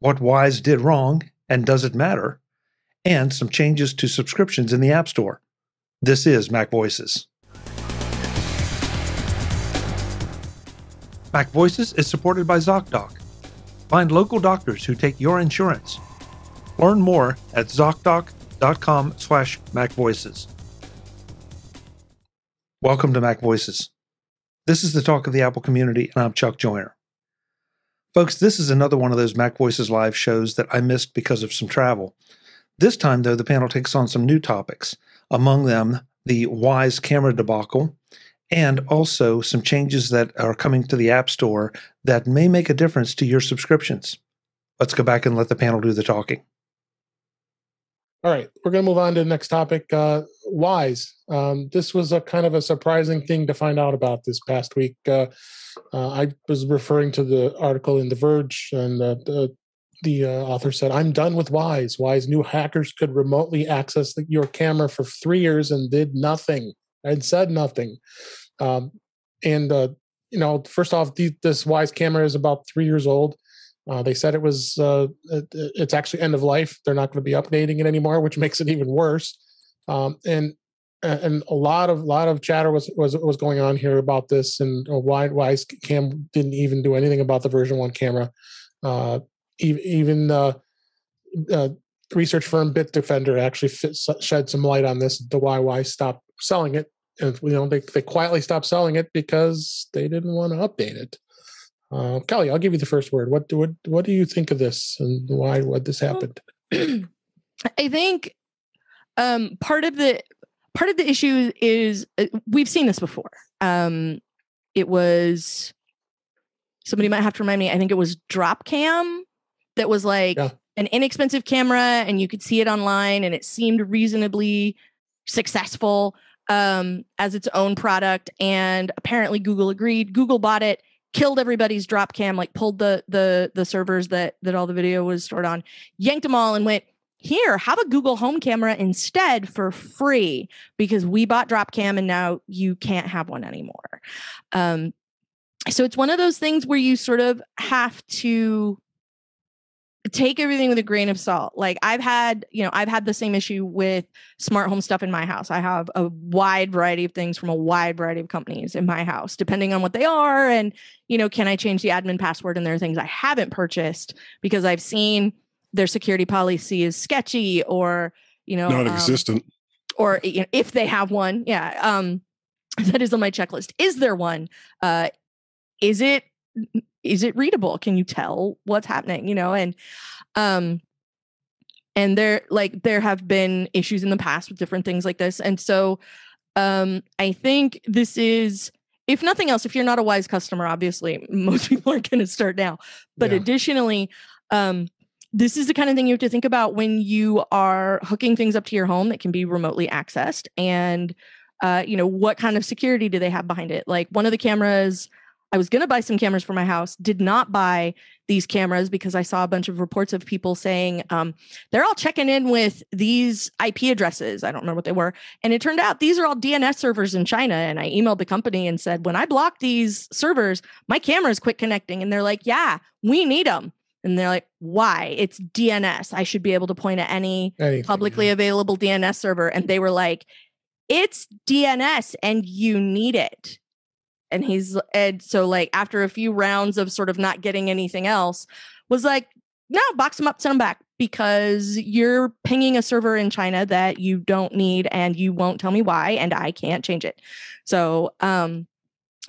what Wyze did wrong and does it matter, and some changes to subscriptions in the App Store. This is Mac Voices. Mac Voices is supported by ZocDoc. Find local doctors who take your insurance. Learn more at zocdoc.com slash macvoices. Welcome to Mac Voices. This is the talk of the Apple community, and I'm Chuck Joiner. Folks, this is another one of those Mac Voices live shows that I missed because of some travel. This time, though, the panel takes on some new topics, among them the Wyze camera debacle, and also some changes that are coming to the App Store that may make a difference to your subscriptions. Let's go back and let the panel do the talking. All right, we're going to move on to the next topic. Uh, Wyze. Um, this was a kind of a surprising thing to find out about this past week. Uh, uh, I was referring to the article in The Verge, and the, the uh, author said, I'm done with Wyze. Wyze knew hackers could remotely access the, your camera for three years and did nothing and said nothing. Um, and, uh, you know, first off, the, this Wyze camera is about three years old. Uh, they said it was uh, it, it's actually end of life. They're not going to be updating it anymore, which makes it even worse. Um, and and a lot of lot of chatter was was was going on here about this and why why Cam didn't even do anything about the version one camera. Uh, even uh, uh, research firm Bitdefender actually fit, shed some light on this. The why why stopped selling it, and you know they they quietly stopped selling it because they didn't want to update it. Uh, Kelly, I'll give you the first word. What do what what do you think of this and why what this happened? I think um, part of the part of the issue is uh, we've seen this before. Um, it was somebody might have to remind me. I think it was Dropcam that was like yeah. an inexpensive camera, and you could see it online, and it seemed reasonably successful um, as its own product. And apparently, Google agreed. Google bought it, killed everybody's Dropcam, like pulled the the the servers that that all the video was stored on, yanked them all, and went here have a google home camera instead for free because we bought dropcam and now you can't have one anymore. Um, so it's one of those things where you sort of have to take everything with a grain of salt. Like i've had you know i've had the same issue with smart home stuff in my house. I have a wide variety of things from a wide variety of companies in my house depending on what they are and you know can i change the admin password and there are things i haven't purchased because i've seen their security policy is sketchy or you know non-existent um, or you know, if they have one yeah um that is on my checklist. Is there one? Uh is it is it readable? Can you tell what's happening you know and um and there like there have been issues in the past with different things like this and so um i think this is if nothing else if you're not a Wyze customer obviously most people aren't going to start now but yeah. additionally um this is the kind of thing you have to think about when you are hooking things up to your home that can be remotely accessed and uh, you know what kind of security do they have behind it? Like one of the cameras i was going to buy some cameras for my house did not buy these cameras because i saw a bunch of reports of people saying um, they're all checking in with these ip addresses. I don't remember what they were. And it turned out these are all dns servers in china and i emailed the company and said when i block these servers my cameras quit connecting. And they're like yeah we need them and they're like, why? It's DNS. I should be able to point at any Anything, publicly yeah. available DNS server. And they were like, it's DNS and you need it. And he's, and so like after a few rounds of sort of not getting anything else, was like, no, box them up, send them back because you're pinging a server in China that you don't need and you won't tell me why and I can't change it. So, um,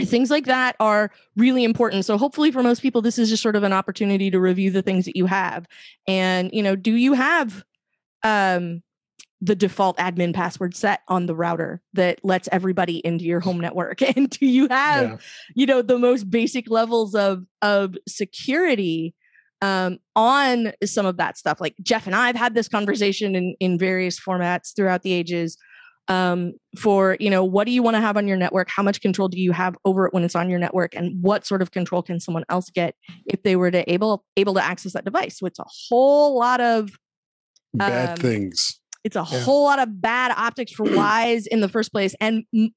things like that are really important. So hopefully for most people this is just sort of an opportunity to review the things that you have. And you know do you have um the default admin password set on the router that lets everybody into your home network? And do you have yeah. you know the most basic levels of of security um, on some of that stuff? Like jeff and i've had this conversation in in various formats throughout the ages um, for you know what do you want to have on your network? How much control do you have over it when it's on your network? And what sort of control can someone else get if they were to able able to access that device? So it's a whole lot of bad um, things. it's a yeah. whole lot of bad optics for Wyze in the first place. And m-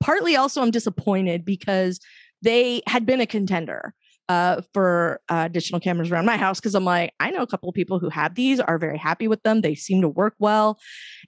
partly also i'm disappointed because they had been a contender uh, for uh, additional cameras around my house because I'm like, I know a couple of people who have these, are very happy with them. They seem to work well.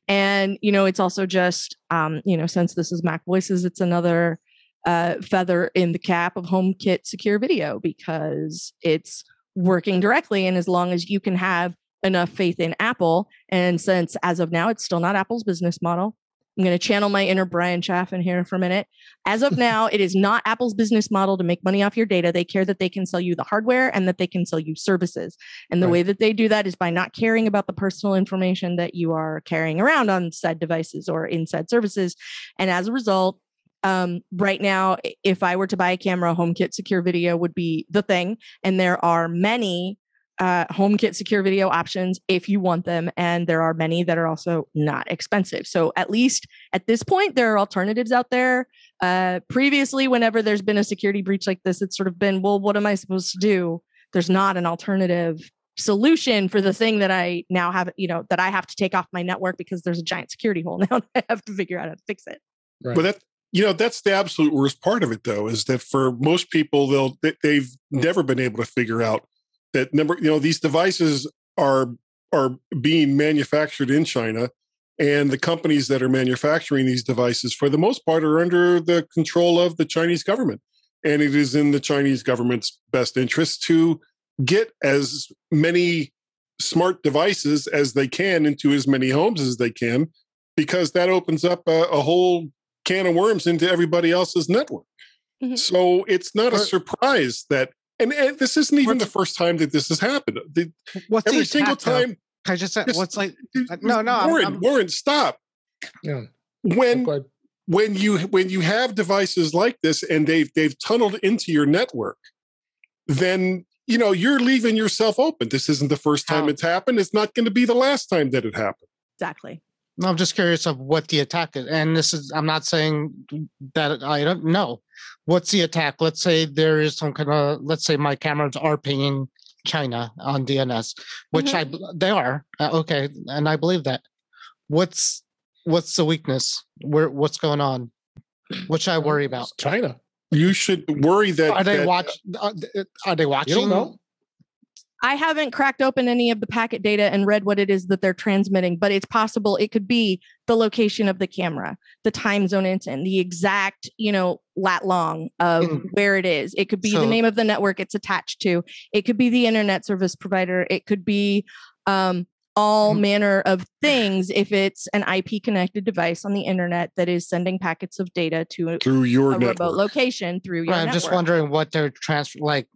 And, you know, it's also just, um, you know, since this is Mac Voices, it's another uh, feather in the cap of HomeKit Secure Video because it's working directly. And as long as you can have enough faith in Apple, and since as of now, it's still not Apple's business model, I'm going to channel my inner Bryan Chaffin here for a minute. As of now, it is not Apple's business model to make money off your data. They care that they can sell you the hardware and that they can sell you services. And the right. way that they do that is by not caring about the personal information that you are carrying around on said devices or in said services. And as a result, um, right now, if I were to buy a camera, HomeKit Secure Video would be the thing. And there are many uh, HomeKit secure video options if you want them. And there are many that are also not expensive. So, at least at this point, there are alternatives out there. Uh, previously, whenever there's been a security breach like this, it's sort of been, well, what am I supposed to do? There's not an alternative solution for the thing that I now have, you know, that I have to take off my network because there's a giant security hole now. I have to figure out how to fix it. Right. But that you know that's the absolute worst part of it though is that for most people they'll they've never been able to figure out that number you know these devices are are being manufactured in China and the companies that are manufacturing these devices for the most part are under the control of the Chinese government and it is in the Chinese government's best interest to get as many smart devices as they can into as many homes as they can because that opens up a, a whole can of worms into everybody else's network. Mm-hmm. So it's not a surprise that and, and this isn't even what's, the first time that this has happened. The, what's every single time? Can I just say what's like? Uh, no, no, Warren, I'm, I'm, Warren, stop. Yeah. When oh, when you when you have devices like this and they've they've tunneled into your network, then you know you're leaving yourself open. This isn't the first time How? it's happened. It's not going to be the last time that it happened. Exactly. I'm just curious of what the attack is. And this is, I'm not saying that I don't know. What's the attack? Let's say there is some kind of, let's say my cameras are pinging China on DNS, which mm-hmm. I, they are. Uh, okay. And I believe that. What's, what's the weakness? Where, what's going on? What should I worry about? It's China. You should worry that. Are they that, watch? Uh, are they watching? You don't know. I haven't cracked open any of the packet data and read what it is that they're transmitting, but it's possible it could be the location of the camera, the time zone it's in, the exact, you know, lat long of mm. where it is. It could be so, the name of the network it's attached to. It could be the internet service provider. It could be um, all mm. manner of things if it's an IP connected device on the internet that is sending packets of data to through your a network. remote location through your. Right, I'm just wondering what they're transfer like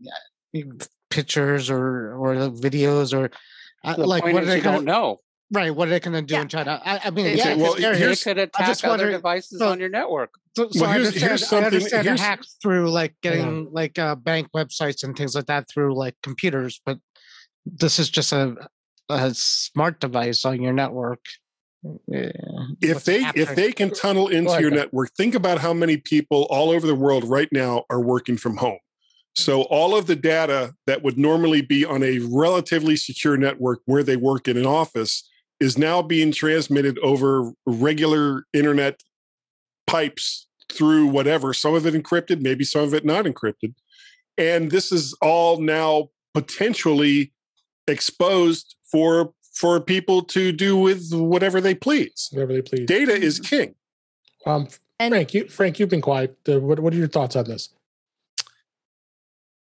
pictures or or videos or uh, like what are they gonna, don't know right what are they going to do yeah. in china i, I mean yeah, well, they could attack other devices so, on your network so, so well, I understand, here's I understand here's, hacks through like getting yeah. like uh, bank websites and things like that through like computers but this is just a, a smart device on your network yeah. if they if they can tunnel into your network think about how many people all over the world right now are working from home so all of the data that would normally be on a relatively secure network where they work in an office is now being transmitted over regular internet pipes through whatever, some of it encrypted, maybe some of it not encrypted. And this is all now potentially exposed for for people to do with whatever they please. Whatever they please. Data is king. Um, and Frank, you, Frank, you've been quiet. Uh, what, what are your thoughts on this?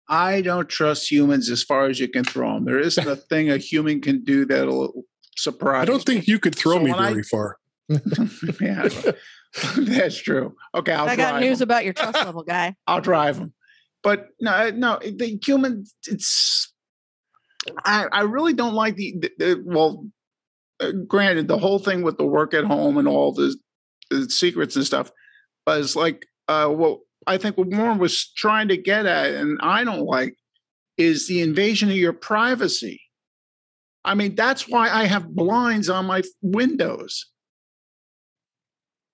I don't trust humans as far as you can throw them. There isn't a thing a human can do that'll surprise. I don't think you could throw so me very I, far. yeah, that's true. Okay, I'll I got news them. about your trust level, guy. I'll drive them, but no, no, the human. It's. I, I really don't like the, the, the well. Uh, granted, the whole thing with the work at home and all the, the secrets and stuff, but it's like uh, what I think what Warren was trying to get at, and I don't like, is the invasion of your privacy. I mean, that's why I have blinds on my windows,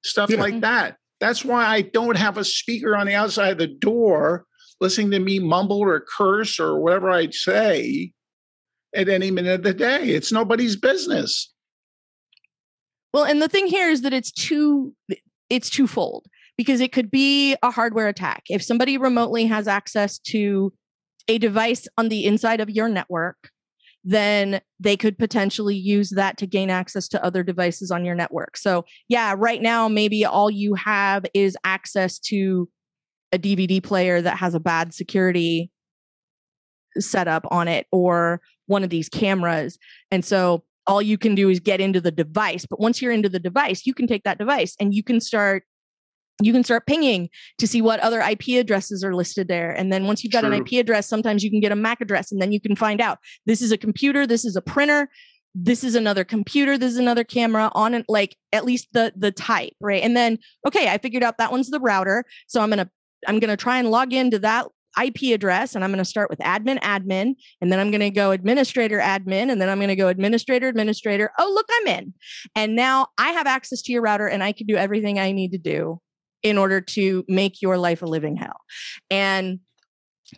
stuff yeah. like that. That's why I don't have a speaker on the outside of the door listening to me mumble or curse or whatever I say at any minute of the day. It's nobody's business. Well, and the thing here is that it's two it's twofold because it could be a hardware attack. If somebody remotely has access to a device on the inside of your network, then they could potentially use that to gain access to other devices on your network. So, yeah, right now, maybe all you have is access to a DVD player that has a bad security setup on it or one of these cameras. And so, all you can do is get into the device. But once you're into the device, you can take that device and you can start you can start pinging to see what other IP addresses are listed there. And then once you've got True. an IP address, sometimes you can get a MAC address and then you can find out this is a computer, this is a printer, this is another computer, this is another camera on it, like at least the the type, right? And then okay, I figured out that one's the router. So I'm gonna I'm gonna try and log into that IP address and I'm going to start with admin, admin, and then I'm going to go administrator, admin, and then I'm going to go administrator, administrator. Oh, look, I'm in. And now I have access to your router and I can do everything I need to do in order to make your life a living hell. And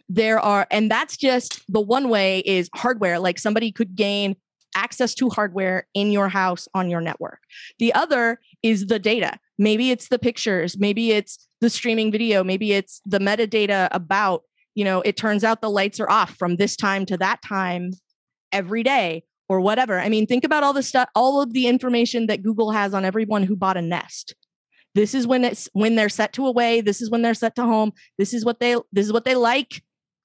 there are, and that's just the one way is hardware. Like somebody could gain access to hardware in your house on your network. The other is the data. Maybe it's the pictures, maybe it's the streaming video, maybe it's the metadata about, you know, it turns out the lights are off from this time to that time every day or whatever. I mean, think about all the stuff, all of the information that Google has on everyone who bought a Nest this is when it's when they're set to away. This is when they're set to home. This is what they this is what they like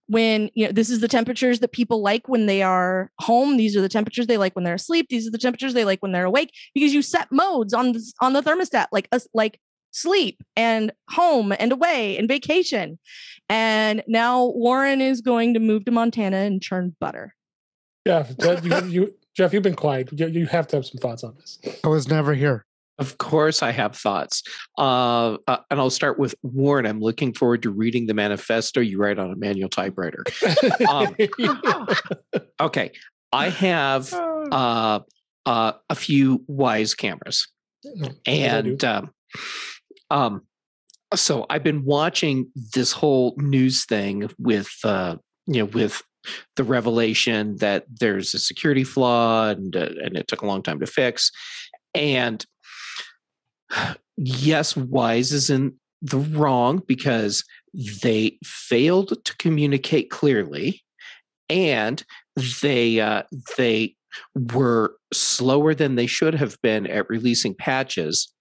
when you know this is the temperatures that people like when they are home. These are the temperatures they like when they're asleep. These are the temperatures they like when they're awake because you set modes on the on the thermostat like us like sleep and home and away and vacation. And now warren is going to move to montana and churn butter. Yeah you, you, jeff you've been quiet. You, you have to have some thoughts on this. I was never here of course, I have thoughts. Uh, uh, and I'll start with Warren. I'm looking forward to reading the manifesto you write on a manual typewriter. um, okay. I have uh, uh, a few Wyze cameras. Oh, and um, um, so I've been watching this whole news thing with, uh, you know, with the revelation that there's a security flaw and, uh, and it took a long time to fix. And yes, Wyze is in the wrong because they failed to communicate clearly, and they uh, they were slower than they should have been at releasing patches.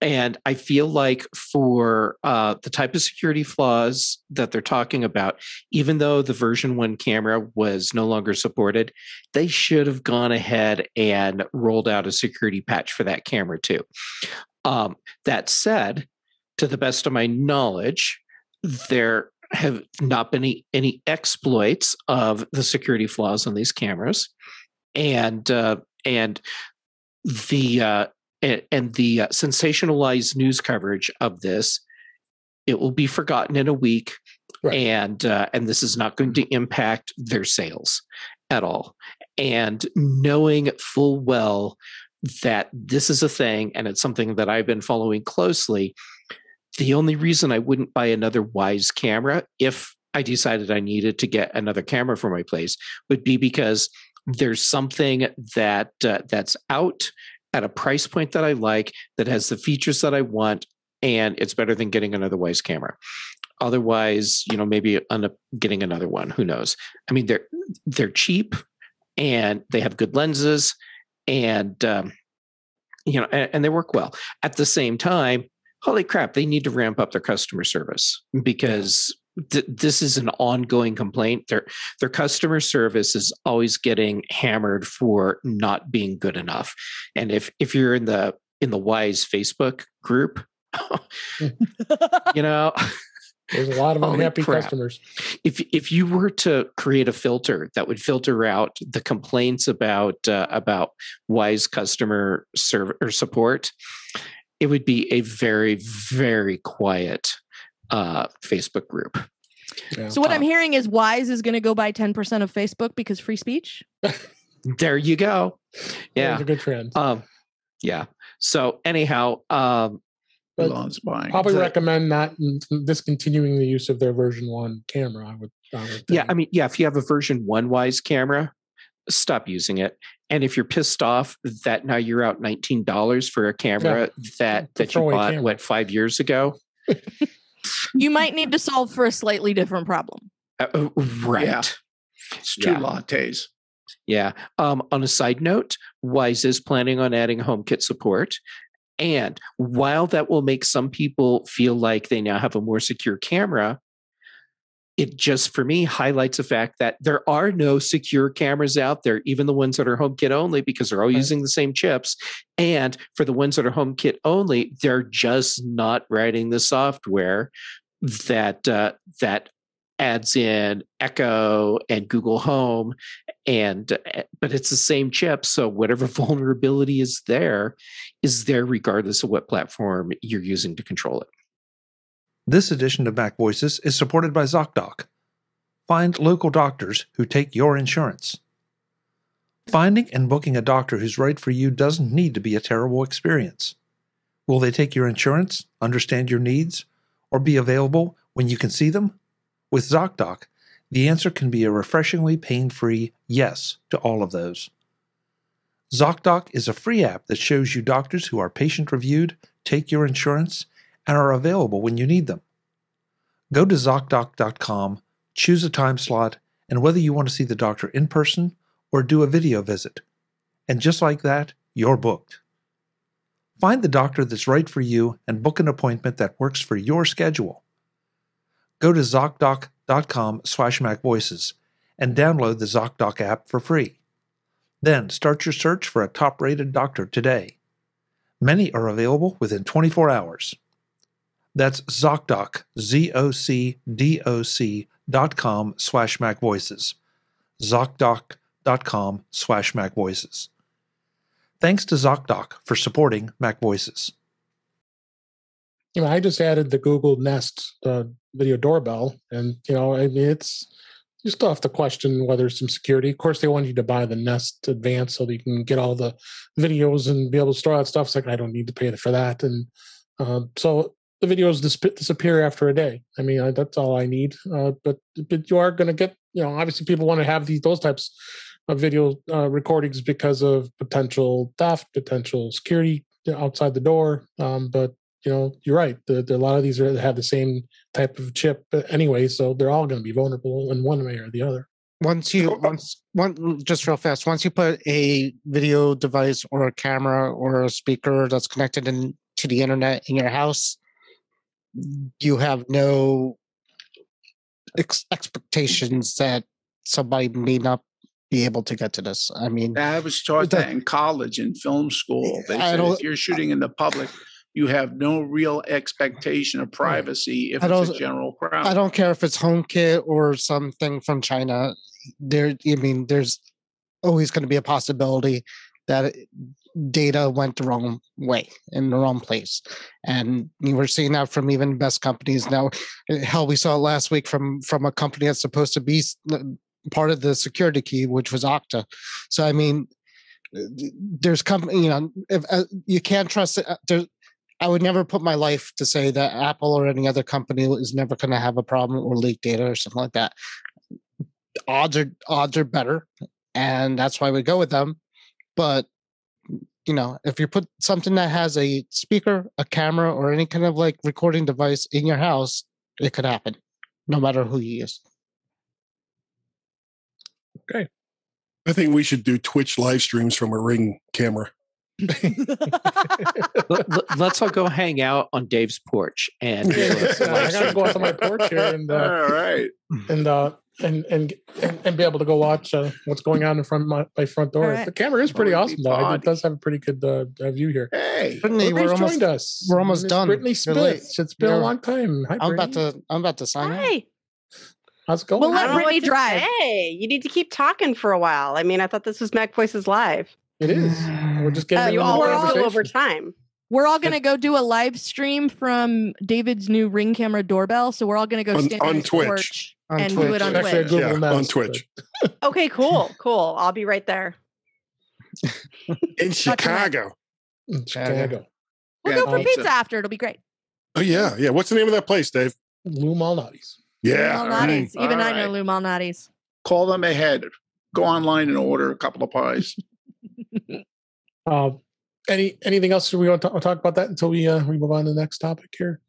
And I feel like for uh, the type of security flaws that they're talking about, even though the version one camera was no longer supported, they should have gone ahead and rolled out a security patch for that camera too. Um, that said, to the best of my knowledge, there have not been any, any exploits of the security flaws on these cameras, and uh, and the uh, and, and the uh, sensationalized news coverage of this, it will be forgotten in a week, right. and uh, and this is not going to impact their sales at all. And knowing full well that this is a thing and it's something that I've been following closely. The only reason I wouldn't buy another Wyze camera if I decided I needed to get another camera for my place would be because there's something that uh, that's out at a price point that I like that has the features that I want and it's better than getting another Wyze camera. Otherwise, you know, maybe getting another one. Who knows? I mean, they're they're cheap and they have good lenses and um, you know, and, and they work well. At the same time, holy crap, they need to ramp up their customer service because th- this is an ongoing complaint. Their their customer service is always getting hammered for not being good enough. And if if you're in the in the Wyze Facebook group, you know, there's a lot of unhappy customers. If if you were to create a filter that would filter out the complaints about uh, about Wyze customer server or support, it would be a very very quiet uh, Facebook group. Yeah. So what I'm hearing is Wyze is going to go buy 10% of Facebook because free speech. there you go. Yeah, a good trend. Um, yeah. So anyhow, um, but probably the, recommend not discontinuing the use of their version one camera. I would, I would yeah, I mean, yeah, if you have a version one Wyze camera, stop using it. And if you're pissed off that now you're out nineteen dollars for a camera yeah, that that you bought camera. what five years ago, you might need to solve for a slightly different problem. Uh, right. Yeah. It's two Yeah. lattes. Yeah. Um, on a side note, Wyze is planning on adding HomeKit support. And while that will make some people feel like they now have a more secure camera, it just for me highlights the fact that there are no secure cameras out there, even the ones that are HomeKit only, because they're all Right. using the same chips. And for the ones that are HomeKit only, they're just not writing the software that uh, that adds in Echo and Google Home and uh, but it's the same chip so whatever vulnerability is there is there regardless of what platform you're using to control it This edition of Mac Voices is supported by ZocDoc. Find local doctors who take your insurance. Finding and booking a doctor who's right for you doesn't need to be a terrible experience. Will they take your insurance, understand your needs, or be available when you can see them? With ZocDoc, the answer can be a refreshingly pain free yes to all of those. ZocDoc is a free app that shows you doctors who are patient reviewed, take your insurance, and are available when you need them. Go to ZocDoc.com, choose a time slot, and whether you want to see the doctor in person or do a video visit. And just like that, you're booked. Find the doctor that's right for you and book an appointment that works for your schedule. Go to ZocDoc.com slash MacVoices and download the ZocDoc app for free. Then start your search for a top rated doctor today. Many are available within 24 hours. That's ZocDoc, Z-O-C-D-O-C dot com slash MacVoices. ZocDoc.com slash MacVoices. Thanks to ZocDoc for supporting Mac Voices. you know, I just added the Google Nest uh, video doorbell, and you know, I mean, it's you still have to question whether it's some security. Of course, they want you to buy the Nest Advanced so that you can get all the videos and be able to store that stuff. It's like I don't need to pay for that, and uh, so the videos dis- disappear after a day. I mean, I, that's all I need. Uh, but but you are going to get, you know, obviously people want to have these those types of video uh, recordings because of potential theft, potential security outside the door. Um, but you know, you're right. The, the, a lot of these are, have the same type of chip anyway, so they're all going to be vulnerable in one way or the other. Once you once one just real fast, once you put a video device or a camera or a speaker that's connected in, to the internet in your house, you have no ex- expectations that somebody may not be able to get to this. I mean, I was taught that in college in film school. They said if you're shooting in the public, you have no real expectation of privacy if it's a general crowd. I don't care if it's HomeKit or something from China. There, I mean, there's always going to be a possibility that data went the wrong way in the wrong place, and were seeing that from even best companies. Now, hell, we saw it last week from from a company that's supposed to be part of the security key, which was Okta. So, I mean, there's company, you know, if uh, you can't trust it. uh, There, I would never put my life to say that Apple or any other company is never going to have a problem or leak data or something like that. Odds are odds are better, and that's why we go with them. But you know, if you put something that has a speaker, a camera, or any kind of like recording device in your house, it could happen, no matter who you use. Okay. I think we should do Twitch live streams from a ring camera. Let, us all go hang out on Dave's porch and do a I live got to go out to my porch here and uh, All right. and uh and and and, and be able to go watch uh, what's going on in front of my, my front door. All right. The camera is pretty awesome though. It does have a pretty good uh, uh, view here. Hey. Brittany, we're almost joined us. we're almost done. Brittany You're. Spitz. It's been a long time. Hi, I'm about to I'm about to sign out. Hi. How's it going? We'll let don't know Brittany drive. Hey, You need to keep talking for a while. I mean, I thought this was Mac Voices Live. it is. We're just getting Uh, you all all- over time. We're all going to go do a live stream from David's new ring camera doorbell. So we're all going to go On- stand on his Twitch. On and Twitch. do it on actually Twitch. Google Yeah, on Nest, Twitch. Okay, cool, cool. I'll be right there. In Chicago. In Chicago. We'll Yeah, go for pizza. pizza after. It'll be great. Oh yeah, yeah. What's the name of that place, Dave? Lou Malnati's. Yeah. Lou all right. Malnati's. Even All I know right. Lou Malnati's. Call them ahead. Go online and order a couple of pies. Uh, any anything else we want to talk about that until we uh, we move on to the next topic here?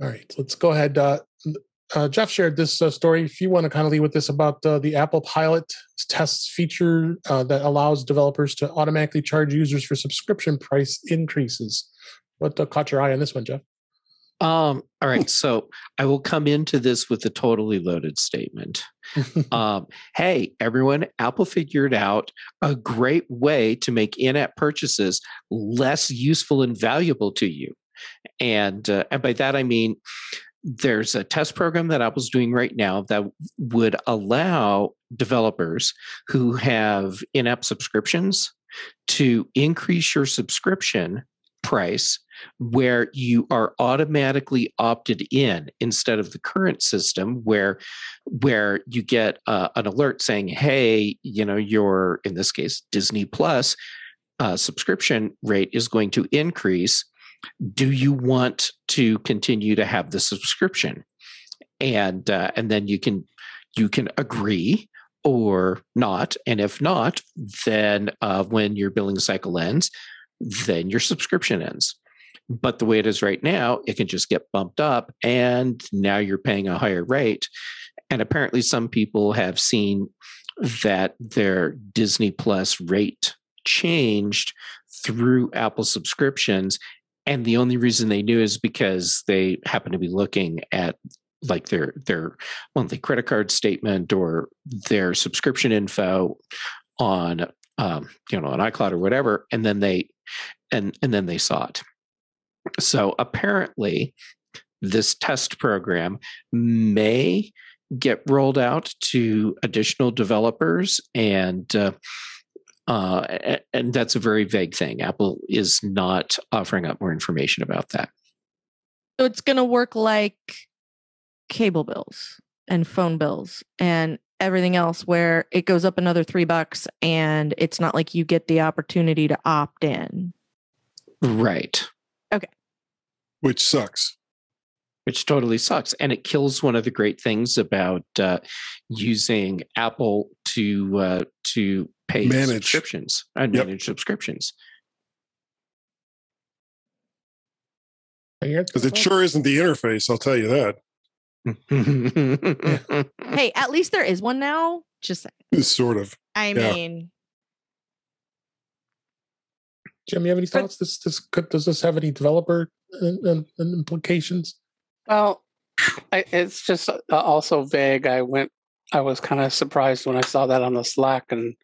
All right, let's go ahead. Uh, uh, Jeff shared this uh, story. If you want to kind of lead with this about uh, the Apple Pilot tests feature uh, that allows developers to automatically charge users for subscription price increases. What uh, caught your eye on this one, Jeff? Um, all right. So I will come into this with a totally loaded statement. um, hey, everyone, Apple figured out a great way to make in app purchases less useful and valuable to you. And, uh, and by that, I mean, there's a test program that Apple's doing right now that would allow developers who have in app subscriptions to increase your subscription price where you are automatically opted in instead of the current system where where you get uh, an alert saying hey you know your in this case disney plus uh, subscription rate is going to increase. Do you want to continue to have the subscription? And uh, and then you can you can agree or not. And if not then uh, when your billing cycle ends then your subscription ends. But the way it is right now it can just get bumped up and now you're paying a higher rate. And apparently some people have seen that their disney plus rate changed through apple subscriptions. And the only reason they knew is because they happen to be looking at like their their monthly credit card statement or their subscription info on um, you know on iCloud or whatever, and then they and and then they saw it. So apparently, this test program may get rolled out to additional developers and uh, uh, and that's a very vague thing. Apple is not offering up more information about that. So it's going to work like cable bills and phone bills and everything else, where it goes up another three bucks, and it's not like you get the opportunity to opt in. Right. Okay. Which sucks which totally sucks and it kills one of the great things about uh, using apple to uh, to pay manage. subscriptions and yep. manage subscriptions because it sure isn't the interface i'll tell you that hey at least there is one now just sort of i yeah. mean jim you have any thoughts this, this does this have any developer uh, uh, uh, implications well, I, it's just uh, also vague. I went. I was kind of surprised when I saw that on the Slack, and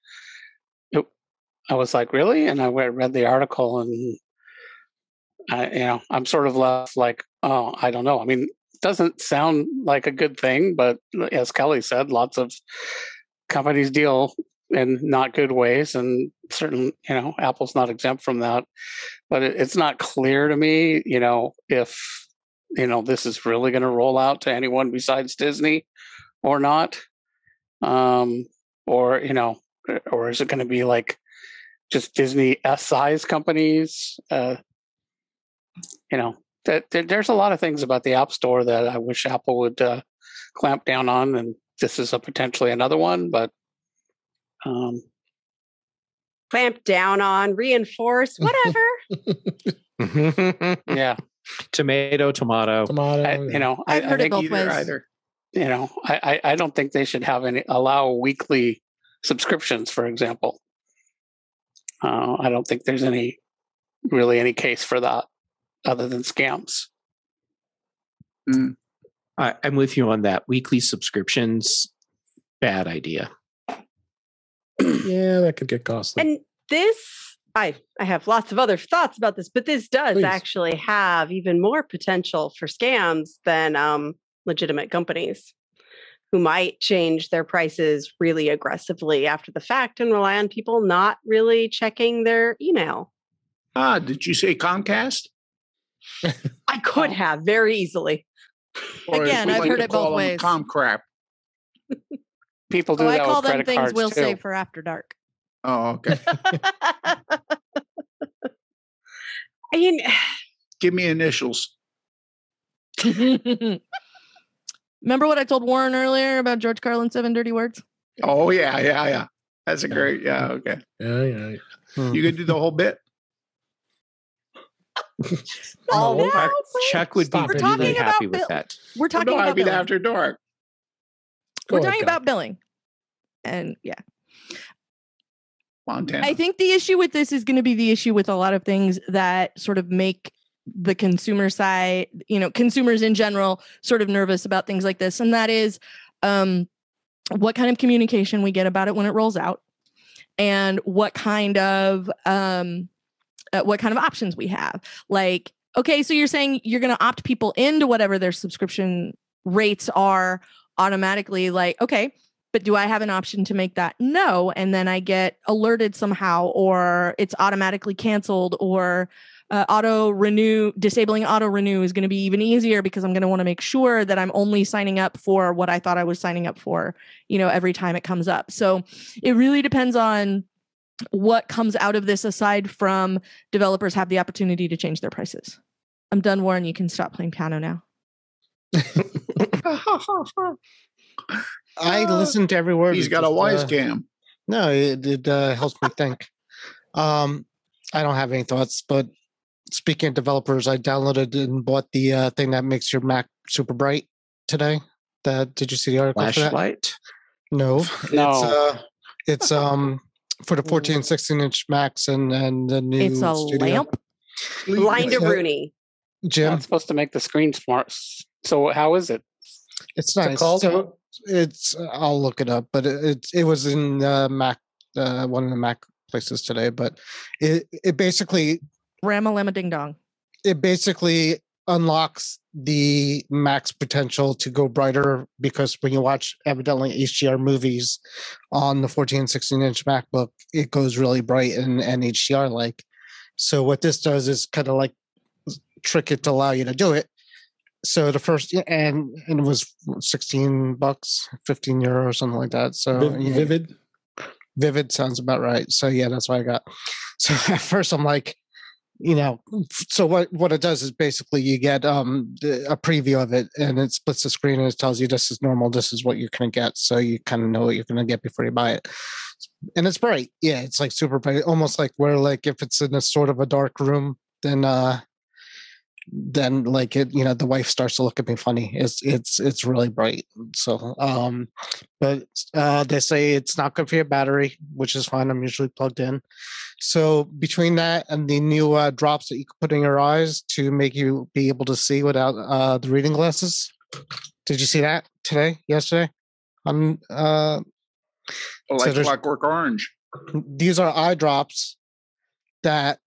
it, I was like, "Really?" And I went, read the article, and I, you know, I'm sort of left like, "Oh, I don't know." I mean, it doesn't sound like a good thing, but as Kelly said, lots of companies deal in not good ways, and certain, you know, Apple's not exempt from that. But it, it's not clear to me, you know, if you know this is really going to roll out to anyone besides Disney or not, um, or you know, or is it going to be like just Disney S size companies? Uh, you know, that, there's a lot of things about the App Store that I wish Apple would uh, clamp down on, and this is a potentially another one, but. Um, clamp down on, reinforce, whatever. yeah tomato, tomato, tomato. I, you know, I've I, heard I it both either, ways. Either, you know, I, I don't think they should have any allow weekly subscriptions, for example. Uh, I don't think there's any really any case for that other than scams. Mm. I, I'm with you on that. Weekly subscriptions, bad idea. yeah, that could get costly. And this I I have lots of other thoughts about this, but this does Please. actually have even more potential for scams than um, legitimate companies who might change their prices really aggressively after the fact and rely on people not really checking their email. Ah, did you say Comcast? I could have very easily. Or Again, I've like heard it both ways. Com crap. People do oh, that I call with them things we'll too. say for after dark. Oh, okay. I mean, give me initials. Remember what I told Warren earlier about George Carlin's seven dirty words? Oh yeah, yeah, yeah. That's a great. Yeah, okay. Yeah, yeah. yeah. You could do the whole bit. Oh, No, no, Chuck- would Stop be really We're talking happy about with Bill- that. We're talking no, I about mean billing. after dark. Go We're ahead, talking Guy. about billing. And yeah. Montana. I think the issue with this is going to be the issue with a lot of things that sort of make the consumer side, you know, consumers in general sort of nervous about things like this. And that is um, what kind of communication we get about it when it rolls out and what kind of um, uh, what kind of options we have. Like, okay, so you're saying you're going to opt people into whatever their subscription rates are automatically like, okay, but do I have an option to make that no? And then I get alerted somehow, or it's automatically canceled, or uh, auto renew, disabling auto renew is going to be even easier because I'm going to want to make sure that I'm only signing up for what I thought I was signing up for, you know, every time it comes up. So it really depends on what comes out of this aside from developers have the opportunity to change their prices. I'm done, Warren. You can stop playing piano now. I Uh, listened to every word. He's got a Wyze uh, cam. No, it, it uh, helps me think. Um, I don't have any thoughts, but speaking of developers, I downloaded and bought the uh, thing that makes your Mac super bright today. That did you see the article? for that? Flashlight. No, No. It's uh, it's um for the 14 16 inch Macs and and the new It's a studio. lamp. Blind Yeah. Rooney. Jim. It's supposed to make the screen smart. So how is it? It's What's it nice. called? So it's I'll look it up, but it it, it was in uh, Mac uh, one of the Mac places today. But it it basically Rama Lama Ding Dong. it basically unlocks the max potential to go brighter because when you watch evidently HDR movies on the 14 16 inch MacBook, it goes really bright and, and HDR like. So what this does is kind of like trick it to allow you to do it. So the first and, and it was 16 bucks, 15 euro or something like that. So Viv- know, Vivid. Vivid sounds about right. So yeah, that's what I got. So at first I'm like, you know, so what what it does is basically you get um a preview of it and it splits the screen and it tells you this is normal, this is what you're gonna get. So you kind of know what you're gonna get before you buy it. And it's bright. Yeah, it's like super bright, almost like where like if it's in a sort of a dark room, then uh then like it you know the wife starts to look at me funny. It's it's it's really bright. So um but uh they say it's not good for your battery which is fine. I'm usually plugged in. So between that and the new uh, drops that you can put in your eyes to make you be able to see without uh the reading glasses. Did you see that today yesterday? On uh Like so Clockwork Orange. these are eye drops that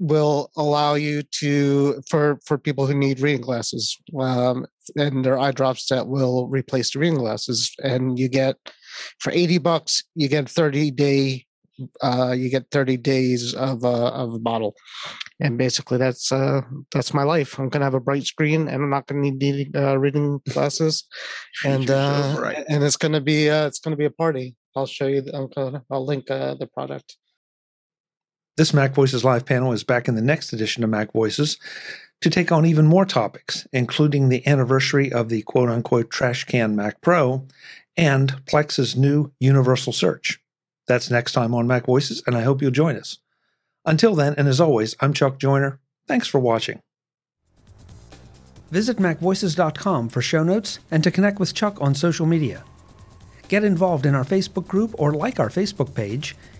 will allow you to for for people who need reading glasses um, and they're eye drops that will replace the reading glasses and you get for 80 bucks you get 30 day uh you get 30 days of uh of a bottle. And basically that's uh that's my life. I'm gonna have a bright screen and i'm not gonna need need, uh, reading glasses and uh bright. and it's gonna be uh it's gonna be a party. I'll show you the, I'll, I'll link uh, the product This Mac Voices Live panel is back in the next edition of Mac Voices to take on even more topics, including the anniversary of the quote unquote trash can Mac Pro and Plex's new universal search. That's next time on Mac Voices, and I hope you'll join us. Until then, and as always, I'm Chuck Joiner. Thanks for watching. Visit MacVoices.com for show notes and to connect with Chuck on social media. Get involved in our Facebook group or like our Facebook page,